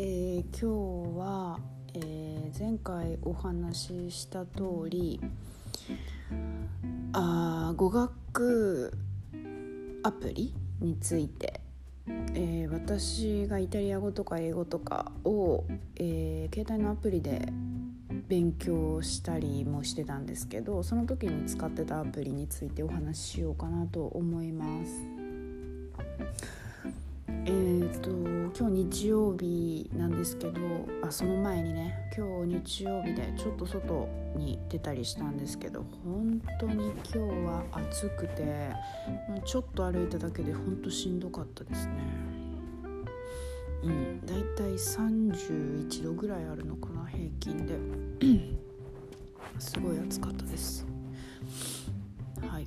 えー、今日は、えー、前回お話しした通りあ語学アプリについて、えー、私がイタリア語とか英語とかを、え、携帯のアプリで勉強したりもしてたんですけどその時に使ってたアプリについてお話ししようかなと思います。えーと、今日日曜日なんですけどあその前にね今日日曜日でちょっと外に出たりしたんですけど本当に今日は暑くてちょっと歩いただけで本当しんどかったですね。うんだいたい31度ぐらいあるのかな平均で。すごい暑かったです。はい。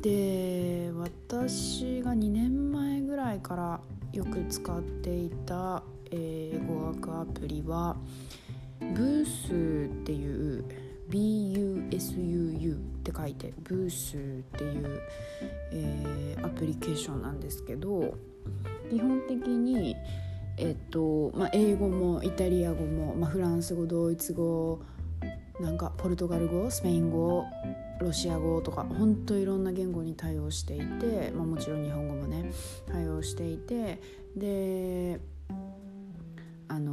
で私が2年前ぐらいからよく使っていた、えー、語学アプリはブースっていう BUSUU って書いてブースっていう、えー、アプリケーションなんですけど基本的に、えっとまあ、英語もイタリア語も、まあ、フランス語ドイツ語なんかポルトガル語スペイン語ロシア語とか本当いろんな言語に対応していて、まあ、もちろん日本語もね対応していてであの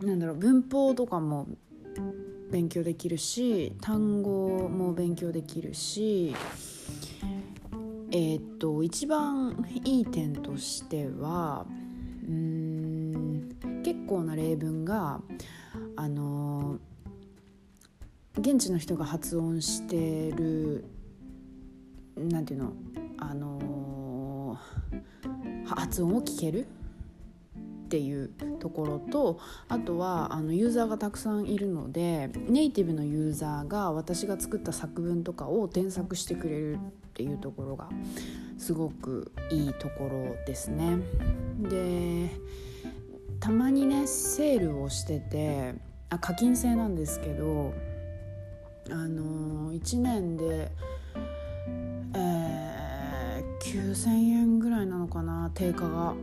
なんだろう文法とかも勉強できるし単語も勉強できるしえー、っと一番いい点としてはうん結構な例文があの現地の人が発音してるなんていうのあの発音を聞けるっていうところとあとはあのユーザーがたくさんいるのでネイティブのユーザーが私が作った作文とかを添削してくれるっていうところがすごくいいところですね。でたまにねセールをしててあ課金制なんですけどあの1年で、えー、9,000円ぐらいなのかな定価が。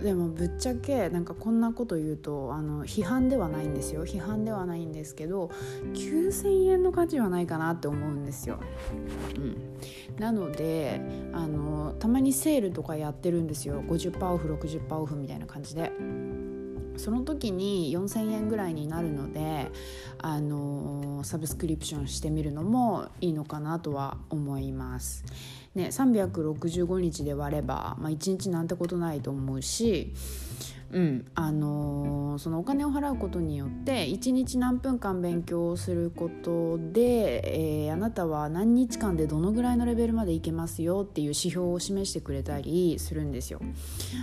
でもぶっちゃけなんかこんなこと言うとあの批判ではないんですよ批判ではないんですけど9,000円の価値はないかなって思うんですよ。うん、なのであのたまにセールとかやってるんですよ50%オフ60%オフみたいな感じで。その時に4,000円ぐらいになるので、あのサブスクリプションしてみるのもいいのかなとは思います。ね、365日で割れば、まあ、1日なんてことないと思うしうんあのー、そのお金を払うことによって1日何分間勉強をすることで、えー、あなたは何日間でどのぐらいのレベルまでいけますよっていう指標を示してくれたりするんですよ。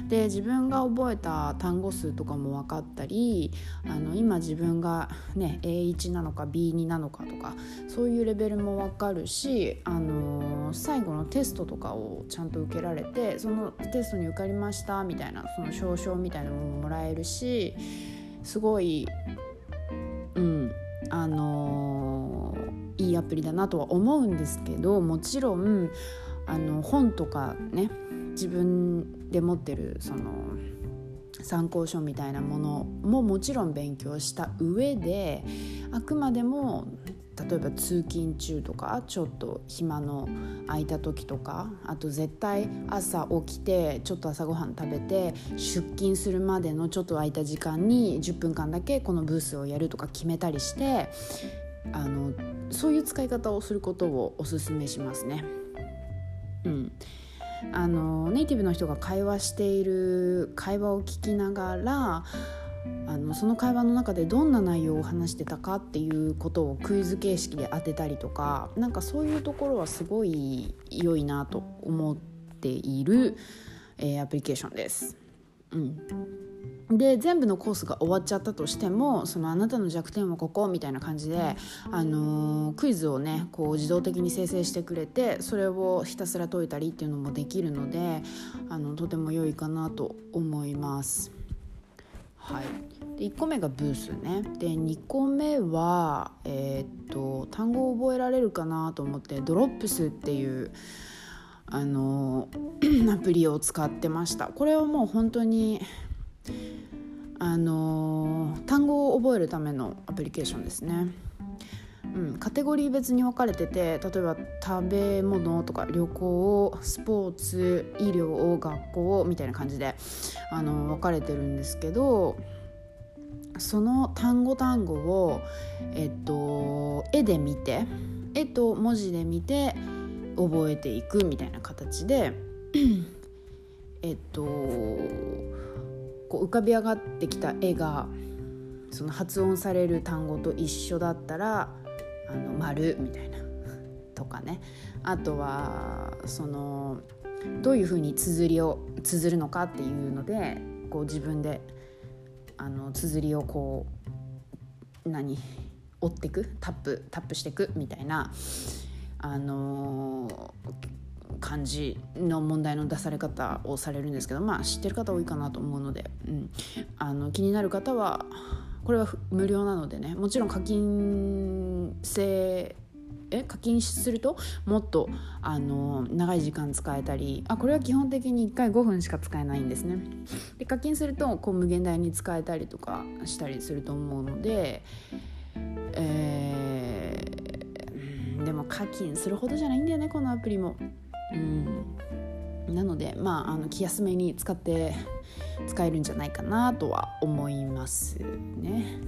で自分が覚えた単語数とかも分かったりあの今自分が、ね、A1 なのか B2 なのかとかそういうレベルも分かるし、あのー、最後のテストとかをちゃんと受けられてそのテストに受かりましたみたいなその証書みたいなものももらえるしすごいうんあのー、いいアプリだなとは思うんですけどもちろんあの本とかね自分で持ってるその参考書みたいなものももちろん勉強した上であくまでも例えば通勤中とかちょっと暇の空いた時とかあと絶対朝起きてちょっと朝ごはん食べて出勤するまでのちょっと空いた時間に10分間だけこのブースをやるとか決めたりしてあのそういう使い方をすることをおすすめしますね。うん、あのネイティブの人が会話している会話を聞きながらあのその会話の中でどんな内容を話してたかっていうことをクイズ形式で当てたりとかなんかそういうところはすごい良いなと思っている、えー、アプリケーションです。うんで全部のコースが終わっちゃったとしてもそのあなたの弱点はここみたいな感じで、あのー、クイズをねこう自動的に生成してくれてそれをひたすら解いたりっていうのもできるのであのとても良いかなと思います。はい、で1個目がブースね。で2個目は、えー、っと単語を覚えられるかなと思ってドロップスっていうあの アプリを使ってました。これはもう本当にあの、単語を覚えるためのアプリケーションですね。うん、カテゴリー別に分かれてて例えば食べ物とか旅行スポーツ医療学校みたいな感じであの分かれてるんですけどその単語単語を、えっと、絵で見て絵と文字で見て覚えていくみたいな形で えっとこう浮かび上がってきた絵がその発音される単語と一緒だったら「あの丸みたいな。とかね。あとはそのどういうふうに綴りを綴るのかっていうのでこう自分であの綴りをこう何？追っていく？タップタップしていくみたいなあの感じの問題の出され方をされるんですけどまあ知ってる方多いかなと思うので、うん、あの気になる方はこれは無料なのでねもちろん課金制え課金するともっとあの長い時間使えたりあこれは基本的に1回5分しか使えないんですね。で課金するとこう無限大に使えたりとかしたりすると思うのでえー、でも課金するほどじゃないんだよねこのアプリも。うん。なのでまああの気休めに使って使えるんじゃないかなとは思いますね。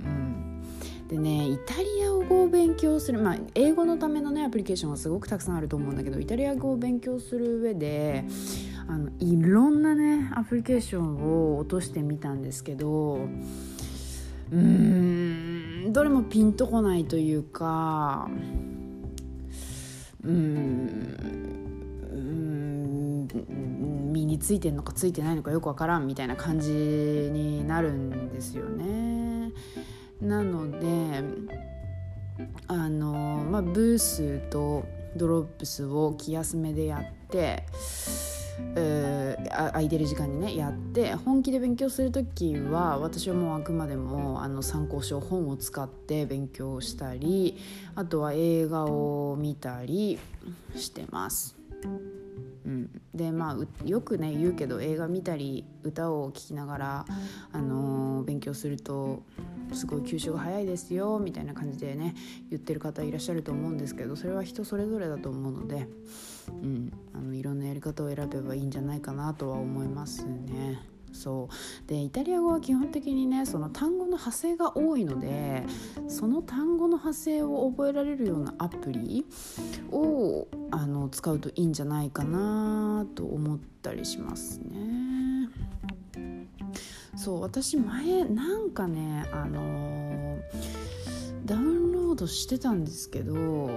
うん、でねイタリア語を勉強するまあ英語のためのねアプリケーションはすごくたくさんあると思うんだけどイタリア語を勉強する上であのいろんなねアプリケーションを落としてみたんですけどうーんどれもピンとこないというかうん身についてんのかついてないのかよくわからんみたいな感じになるんですよね。なのであの、まあ、ブースとドロップスを気休めでやって。え、空いてる時間にねやって本気で勉強する時は私はもうあくまでもあの参考書本を使って勉強したりあとは映画を見たりしてます。うん、でまあよくね言うけど映画見たり歌を聴きながら、あのー、勉強するとすごい吸収が早いですよみたいな感じでね言ってる方いらっしゃると思うんですけどそれは人それぞれだと思うので、うん、あのいろんなやり方を選べばいいんじゃないかなとは思いますね。そうでイタリア語は基本的にねその単語の派生が多いのでその単語の派生を覚えられるようなアプリをあの使うといいんじゃないかなと思ったりしますね。そう私前なんかねあのダウンロードしてたんですけど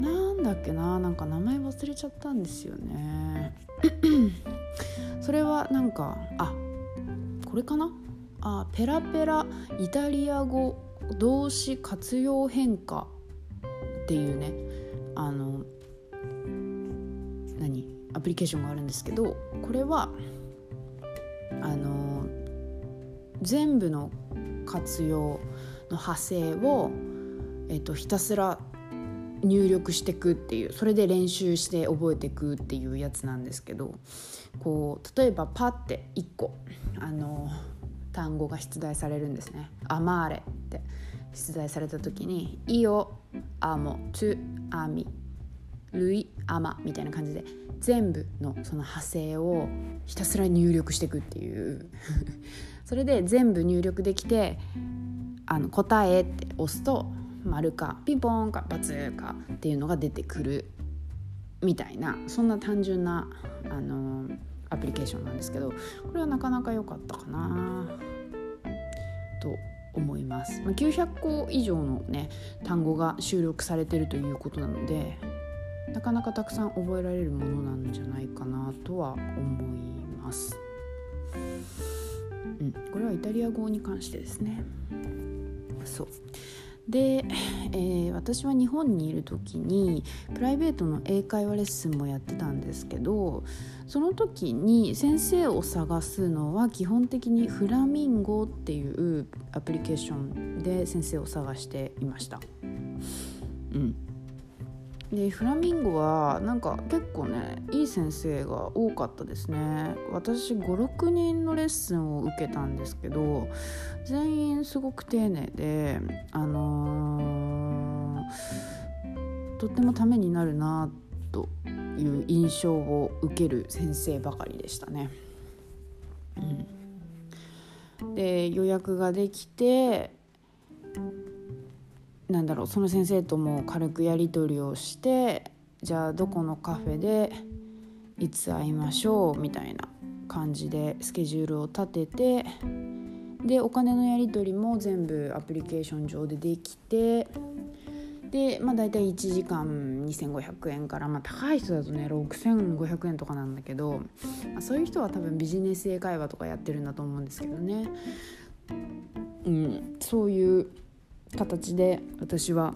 なんだっけななんか名前忘れちゃったんですよねそれはなんかあこれかな？あペラペライタリア語動詞活用変化っていうね。あの何？アプリケーションがあるんですけどこれはあの全部の活用の派生を、えっと、ひたすら入力していくっていうそれで練習して覚えていくっていうやつなんですけどこう例えばパッて1個あの単語が出題されるんですね「アマーレ」って出題された時に「イオ」「アモ」「トゥ」「アミ」「ルイ」「アマ」みたいな感じで全部のその派生をひたすら入力していくっていう。それで全部入力できてあの答えって押すと丸かピンポンかバツかっていうのが出てくるみたいなそんな単純なあのアプリケーションなんですけどこれはなかなか良かったかなと思います、まあ、900個以上のね単語が収録されてるということなのでなかなかたくさん覚えられるものなんじゃないかなとは思います。うん、これはイタリア語に関してですね。そうで、えー、私は日本にいる時にプライベートの英会話レッスンもやってたんですけどその時に先生を探すのは基本的にフラミンゴっていうアプリケーションで先生を探していました。うんでフラミンゴはなんか結構ねいい先生が多かったですね私56人のレッスンを受けたんですけど全員すごく丁寧であのー、とってもためになるなという印象を受ける先生ばかりでしたね。うん、で予約ができてなんだろうその先生とも軽くやり取りをしてじゃあどこのカフェでいつ会いましょうみたいな感じでスケジュールを立ててでお金のやり取りも全部アプリケーション上でできてでまあ大体1時間2500円から、まあ、高い人だとね6500円とかなんだけど、まあ、そういう人は多分ビジネス英会話とかやってるんだと思うんですけどね、うん、そういう形で私は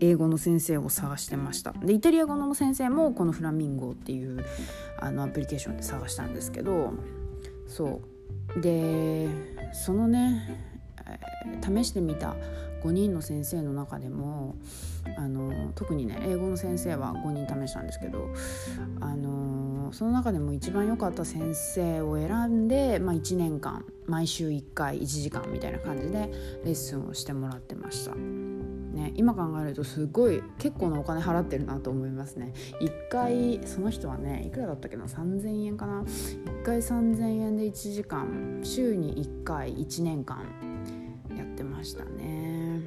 英語の先生を探してました。でイタリア語の先生もこのフラミンゴっていうあのアプリケーションで探したんですけどそう。でそのね、試してみた5人の先生の中でもあの特にね英語の先生は5人試したんですけどあのその中でも一番良かった先生を選んで、まあ、1年間毎週1回1時間みたいな感じでレッスンをしてもらってました。ね、今考えるとすごい結構なお金払ってるなと思いますね。1回その人はねいくらだったっけな？3000円かな？1回3000円で1時間週に1回1年間やってましたね。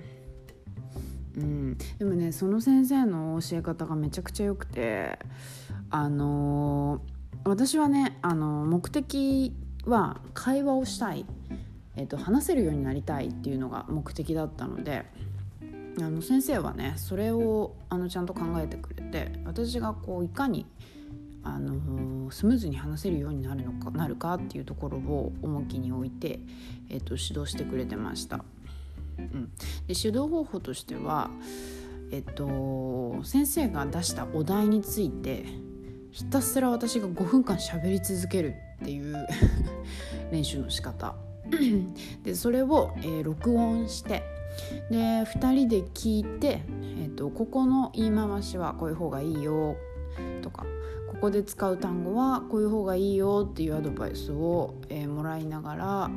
うん。でもねその先生の教え方がめちゃくちゃ良くてあのー、私はねあの目的は会話をしたい、えーと、話せるようになりたいっていうのが目的だったのであの先生はねそれをあのちゃんと考えてくれて私がこういかにあのスムーズに話せるようになるのかなるかっていうところを重きに置いて、えーと、指導してくれてました。うん、で指導方法としては、えっと、先生が出したお題についてひたすら私が5分間喋り続けるっていう 練習の仕方。でそれを、えー、録音してで2人で聞いて、えーと、ここの言い回しはこういう方がいいよとかここで使う単語はこういう方がいいよっていうアドバイスを、えー、もらいながら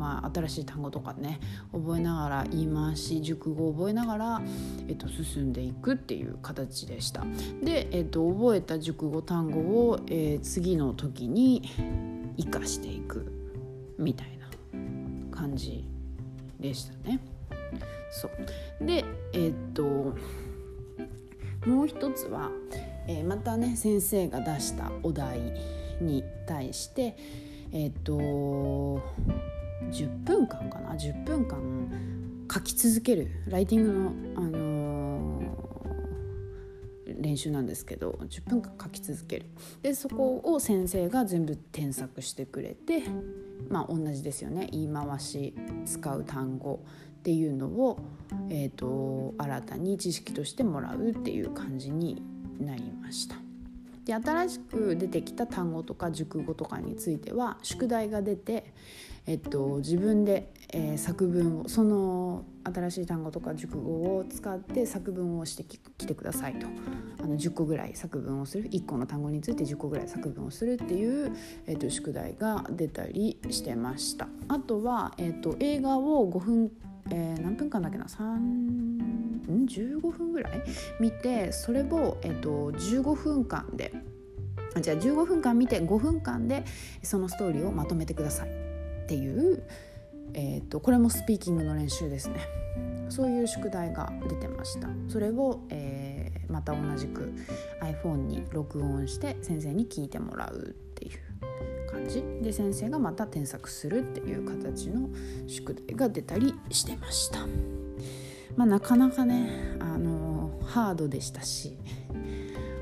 まあ、新しい単語とかね覚えながら言い回し熟語を覚えながら、えっと、進んでいくっていう形でした。で、えっと、覚えた熟語単語を、えー、次の時に生かしていくみたいな感じでしたね。そうでえっともう一つは、えー、またね先生が出したお題に対してえっと10分間かな？10分間書き続ける。ライティングの、あのー、練習なんですけど10分間書き続ける。でそこを先生が全部添削してくれてまあ同じですよね。言い回し使う単語っていうのを、えーと新たに知識としてもらうっていう感じになりました。で新しく出てきた単語とか熟語とかについては宿題が出てえっと、自分で、えー、作文をその新しい単語とか熟語を使って作文をしてきてくださいと。あの10個ぐらい作文をする。1個の単語について10個ぐらい作文をするっていう、えっと、宿題が出たりしてました。あとは、えっと、映画を5分、えー、何分間だっけな？3ん？15分ぐらい見てそれを、えっと、15分間でじゃあ15分間見て5分間でそのストーリーをまとめてください。っていう、えーと、これもスピーキングの練習ですね。そういう宿題が出てました。それを、えー、また同じく iPhone に録音して先生に聞いてもらうっていう感じ。で先生がまた添削するっていう形の宿題が出たりしてました。まあなかなかねあのハードでしたし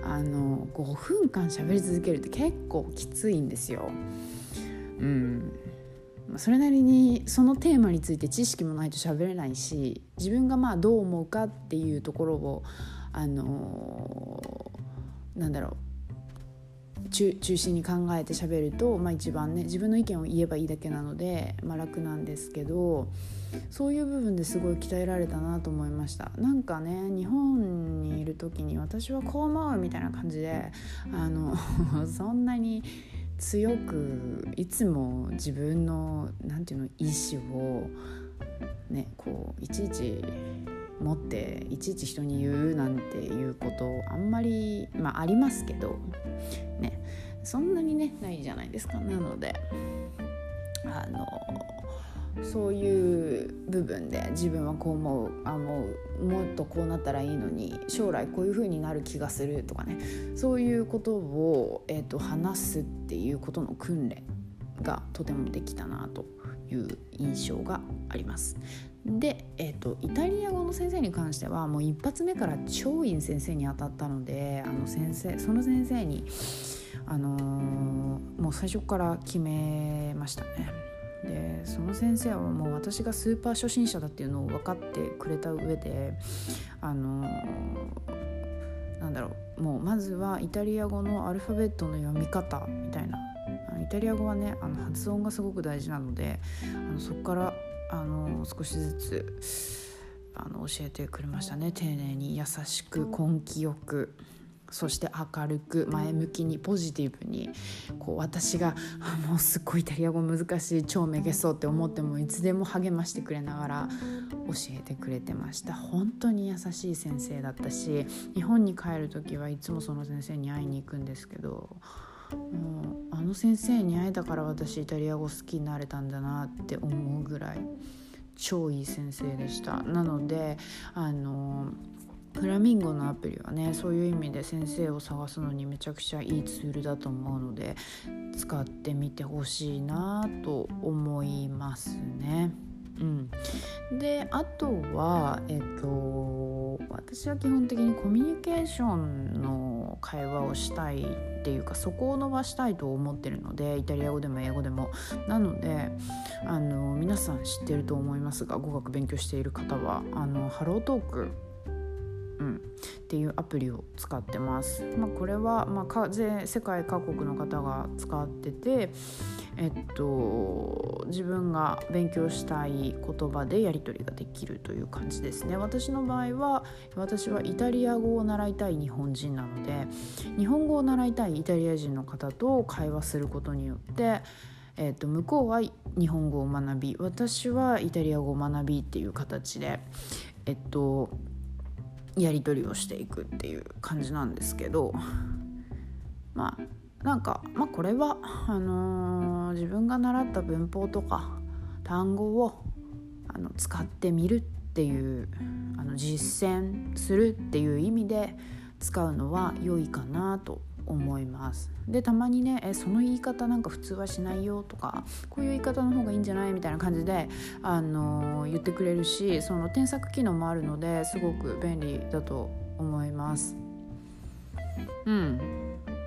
あの5分間喋り続けるって結構きついんですよ。うん。それなりにそのテーマについて知識もないと喋れないし自分がまあどう思うかっていうところをあのー、なんだろ中中心に考えて喋ると、まあ、一番ね自分の意見を言えばいいだけなので、まあ、楽なんですけどそういう部分ですごい鍛えられたなと思いました。なんかね日本にいる時に私はこう思うみたいな感じであの そんなに強くいつも自分の何て言うの意思をねこういちいち持っていちいち人に言うなんていうことあんまりまあありますけどねそんなにねないじゃないですか。なのであのそういう部分で自分はこう思うあもうもっとこうなったらいいのに将来こういう風になる気がするとかねそういうことを、えーと、話すっていうことの訓練がとてもできたなという印象があります。で、えーと、イタリア語の先生に関してはもう一発目から超院先生に当たったのであの先生その先生に、あのー、もう最初から決めましたね。でその先生はもう私がスーパー初心者だっていうのを分かってくれた上であのなんだろうもうまずはイタリア語のアルファベットの読み方みたいなイタリア語はねあの発音がすごく大事なのであのそこからあの少しずつあの教えてくれましたね丁寧に優しく根気よく。そして明るく前向きにポジティブにこう私がもうすっごいイタリア語難しい超めげそうって思ってもいつでも励ましてくれながら教えてくれてました。本当に優しい先生だったし日本に帰る時はいつもその先生に会いに行くんですけどもうあの先生に会えたから私イタリア語好きになれたんだなって思うぐらい超いい先生でした。なのであのフラミンゴのアプリはねそういう意味で先生を探すのにめちゃくちゃいいツールだと思うので使ってみてほしいなと思いますね。うん、であとはえっと私は基本的にコミュニケーションの会話をしたいっていうかそこを伸ばしたいと思ってるのでイタリア語でも英語でもなのであの皆さん知ってると思いますが語学勉強している方はあのハロートークうん、っていうアプリを使ってます。まあ、これは、まあ、世界各国の方が使ってて、えっと、自分が勉強したい言葉でやり取りができるという感じですね。私の場合は私はイタリア語を習いたい日本人なので日本語を習いたいイタリア人の方と会話することによってえーと向こうは日本語を学び私はイタリア語を学びっていう形でえっとやり取りをしていくっていう感じなんですけどまあなんか、まあ、これはあのー、自分が習った文法とか単語をあの使ってみるっていうあの実践するっていう意味で使うのは良いかなと思います。でたまにねえその言い方なんか普通はしないよとかこういう言い方の方がいいんじゃない？みたいな感じで、あのー、言ってくれるしその添削機能もあるのですごく便利だと思います。うん。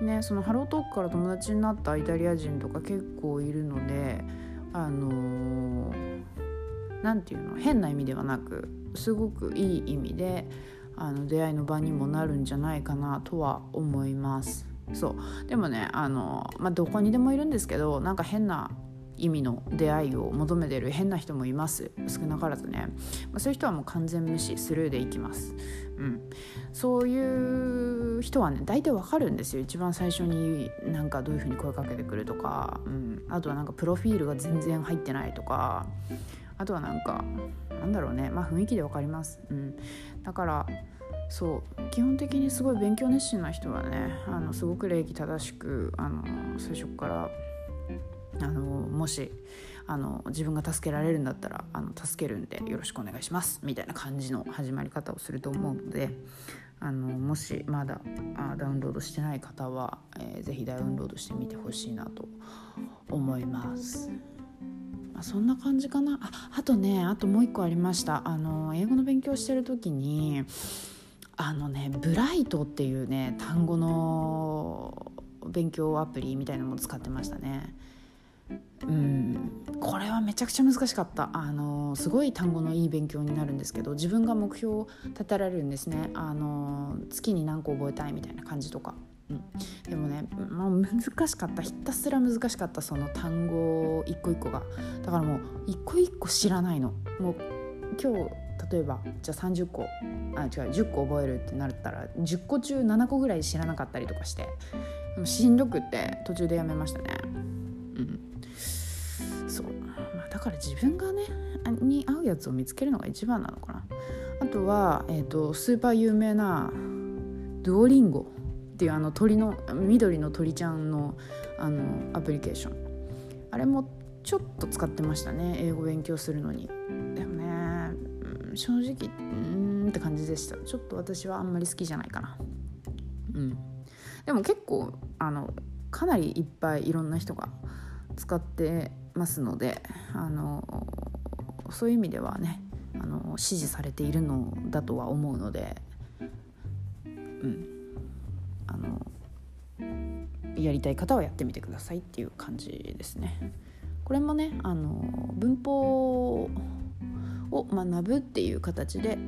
ねそのハロートークから友達になったイタリア人とか結構いるのであの何、ー、て言うの変な意味ではなくすごくいい意味であの出会いの場にもなるんじゃないかなとは思います。そう。でもねあの、まあ、どこにでもいるんですけどなんか変な意味の出会いを求めてる変な人もいます。少なからずね、まあ、そういう人はもう完全無視スルーでいきます、うん、そういう人はね大体わかるんですよ。一番最初になんかどういうふうに声かけてくるとか、うん、あとはなんかプロフィールが全然入ってないとか。あとはなんかなんだろうね。まあ雰囲気でわかります、うん、だからそう基本的にすごい勉強熱心な人はねあのすごく礼儀正しくあの最初からあのもしあの自分が助けられるんだったらあの助けるんでよろしくお願いしますみたいな感じの始まり方をすると思うのであのもしまだあダウンロードしてない方は、えー、ぜひダウンロードしてみてほしいなと思います。あ、そんな感じかなああとねあともう一個ありましたあの英語の勉強してる時にあのねブライトっていうね単語の勉強アプリみたいなのも使ってましたね。うん。これはめちゃくちゃ難しかった。あのすごい単語のいい勉強になるんですけど自分が目標を立てられるんですね。あの月に何個覚えたいみたいな感じとか。うん、でもね、まあ、難しかった。ひたすら難しかったその単語一個一個が。だからもう一個一個知らないの。もう今日例えばじゃあ30個あ違う10個覚えるってなったら10個中7個ぐらい知らなかったりとかして。しんどくって途中でやめましたね。うん。そう、まあ、だから自分がねに合うやつを見つけるのが一番なのかな。あとは、えーと、スーパー有名なドゥオリンゴっていうあの鳥の緑の鳥ちゃんのあのアプリケーション。あれもちょっと使ってましたね。英語勉強するのに。でもね正直うんって感じでした。ちょっと私はあんまり好きじゃないかな。うん。でも結構あのかなりいっぱいいろんな人が使ってますのであのそういう意味ではねあの支持されているのだとは思うので、うん、あのやりたい方はやってみてくださいっていう感じですね。これもねあの文法を学ぶっていう形で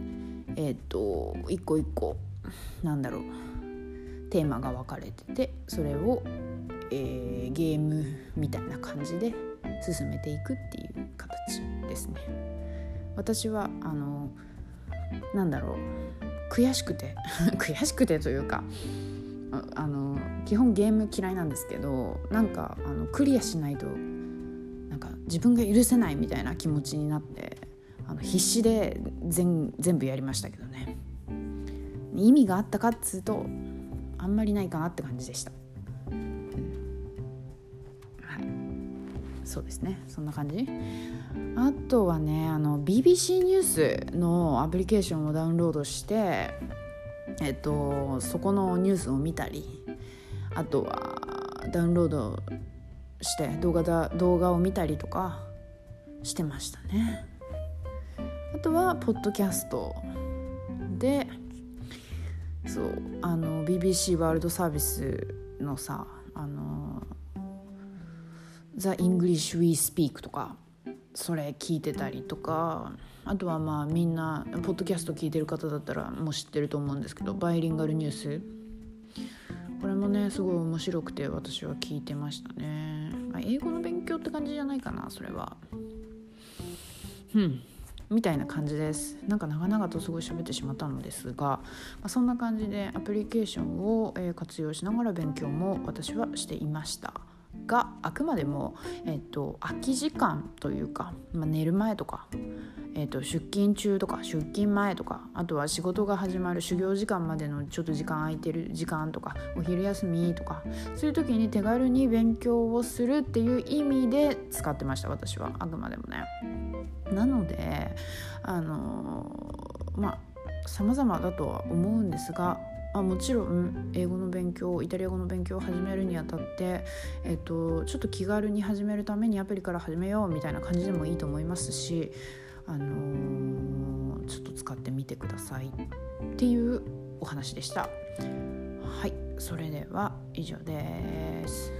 えっ、ー、と一個一個なんだろうテーマが分かれててそれを、えー、ゲームみたいな感じで進めていくっていう形ですね。私はあのなんだろう悔しくて 悔しくてというかあの基本ゲーム嫌いなんですけどなんかあのクリアしないとなんか自分が許せないみたいな気持ちになってあの必死で全全部やりましたけどね。意味があったかっつうとあんまりないかなって感じでした。うん、はい。そうですね。そんな感じ。あとはねあの BBC ニュースのアプリケーションをダウンロードしてえっとそこのニュースを見たりあとはダウンロードして動画だ動画を見たりとかしてましたね。とはポッドキャストでそうあの BBC ワールドサービスのさあの The English We Speak とかそれ聞いてたりとかあとはまあみんなポッドキャスト聞いてる方だったらもう知ってると思うんですけどバイリンガルニュース。これもねすごい面白くて私は聞いてましたね、まあ、英語の勉強って感じじゃないかなそれは。うん。みたいな感じですなんか長々とすごい喋ってしまったのですが、まあ、そんな感じでアプリケーションを、え活用しながら勉強も私はしていました。があくまでも、えっと、空き時間というか、まあ、寝る前とか、えっと、出勤中とか出勤前とかあとは仕事が始まる修行時間までのちょっと時間空いてる時間とかお昼休みとかそういう時に手軽に勉強をするっていう意味で使ってました私はあくまでもね。なのであのまあ様々だとは思うんですがあもちろん英語の勉強イタリア語の勉強を始めるにあたって、えっと、ちょっと気軽に始めるためにアプリから始めようみたいな感じでもいいと思いますし、あのー、ちょっと使ってみてくださいっていうお話でした。はいそれでは以上です。